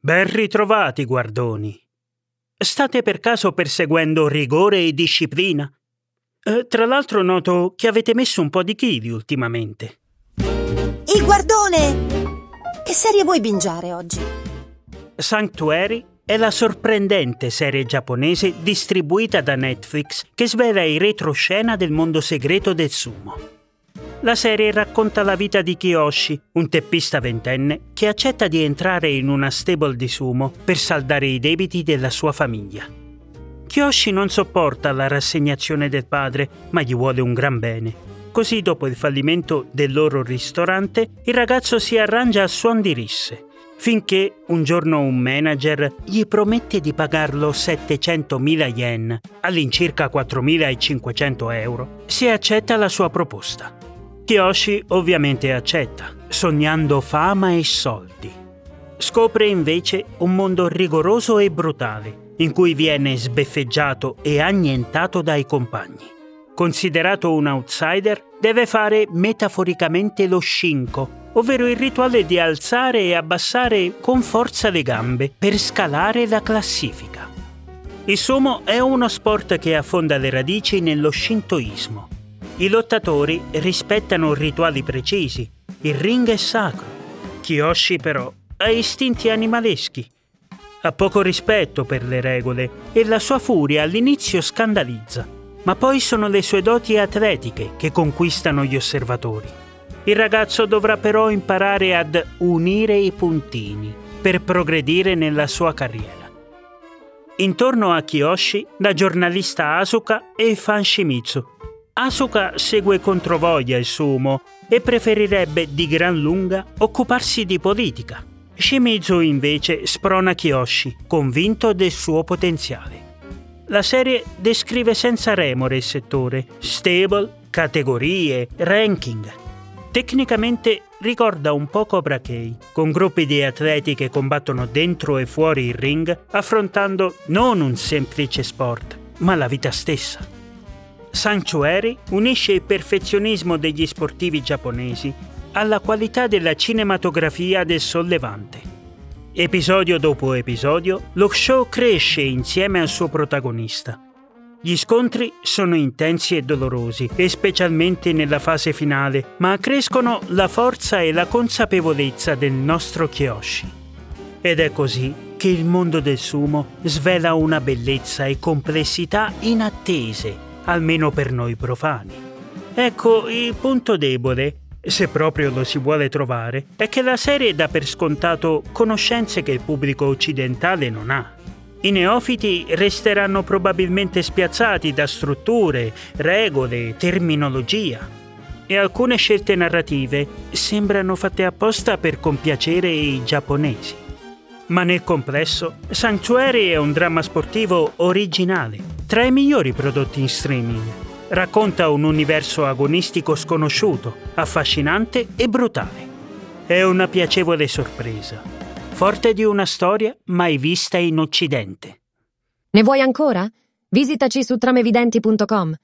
Ben ritrovati, guardoni. State per caso perseguendo rigore e disciplina? Eh, tra l'altro noto che avete messo un po' di chili ultimamente. Il guardone! Che serie vuoi bingiare oggi? Sanctuary è la sorprendente serie giapponese distribuita da Netflix che svela i retroscena del mondo segreto del sumo. La serie racconta la vita di Kiyoshi, un teppista ventenne che accetta di entrare in una stable di sumo per saldare i debiti della sua famiglia. Kiyoshi non sopporta la rassegnazione del padre, ma gli vuole un gran bene. Così, dopo il fallimento del loro ristorante, il ragazzo si arrangia a suon di risse, finché un giorno un manager gli promette di pagarlo 700.000 yen, all'incirca 4.500 euro, se accetta la sua proposta. Kiyoshi ovviamente accetta, sognando fama e soldi. Scopre invece un mondo rigoroso e brutale, in cui viene sbeffeggiato e annientato dai compagni. Considerato un outsider, deve fare metaforicamente lo scinco, ovvero il rituale di alzare e abbassare con forza le gambe per scalare la classifica. Il sumo è uno sport che affonda le radici nello shintoismo i lottatori rispettano rituali precisi. Il ring è sacro. Kiyoshi però ha istinti animaleschi. Ha poco rispetto per le regole e la sua furia all'inizio scandalizza, ma poi sono le sue doti atletiche che conquistano gli osservatori. Il ragazzo dovrà però imparare ad unire i puntini per progredire nella sua carriera. Intorno a Kiyoshi, la giornalista Asuka e fan Shimizu Asuka segue controvoglia il sumo e preferirebbe di gran lunga occuparsi di politica. Shimizu invece sprona Kiyoshi, convinto del suo potenziale. La serie descrive senza remore il settore, stable, categorie, ranking. Tecnicamente ricorda un po' Cobra Kai, con gruppi di atleti che combattono dentro e fuori il ring, affrontando non un semplice sport, ma la vita stessa. Sanctuary unisce il perfezionismo degli sportivi giapponesi alla qualità della cinematografia del sollevante. Episodio dopo episodio, lo show cresce insieme al suo protagonista. Gli scontri sono intensi e dolorosi, e specialmente nella fase finale, ma accrescono la forza e la consapevolezza del nostro Kyoshi. Ed è così che il mondo del sumo svela una bellezza e complessità inattese almeno per noi profani. Ecco, il punto debole, se proprio lo si vuole trovare, è che la serie dà per scontato conoscenze che il pubblico occidentale non ha. I neofiti resteranno probabilmente spiazzati da strutture, regole, terminologia. E alcune scelte narrative sembrano fatte apposta per compiacere i giapponesi. Ma nel complesso, Sanctuary è un dramma sportivo originale, tra i migliori prodotti in streaming. Racconta un universo agonistico sconosciuto, affascinante e brutale. È una piacevole sorpresa, forte di una storia mai vista in Occidente. Ne vuoi ancora? Visitaci su tramevidenti.com.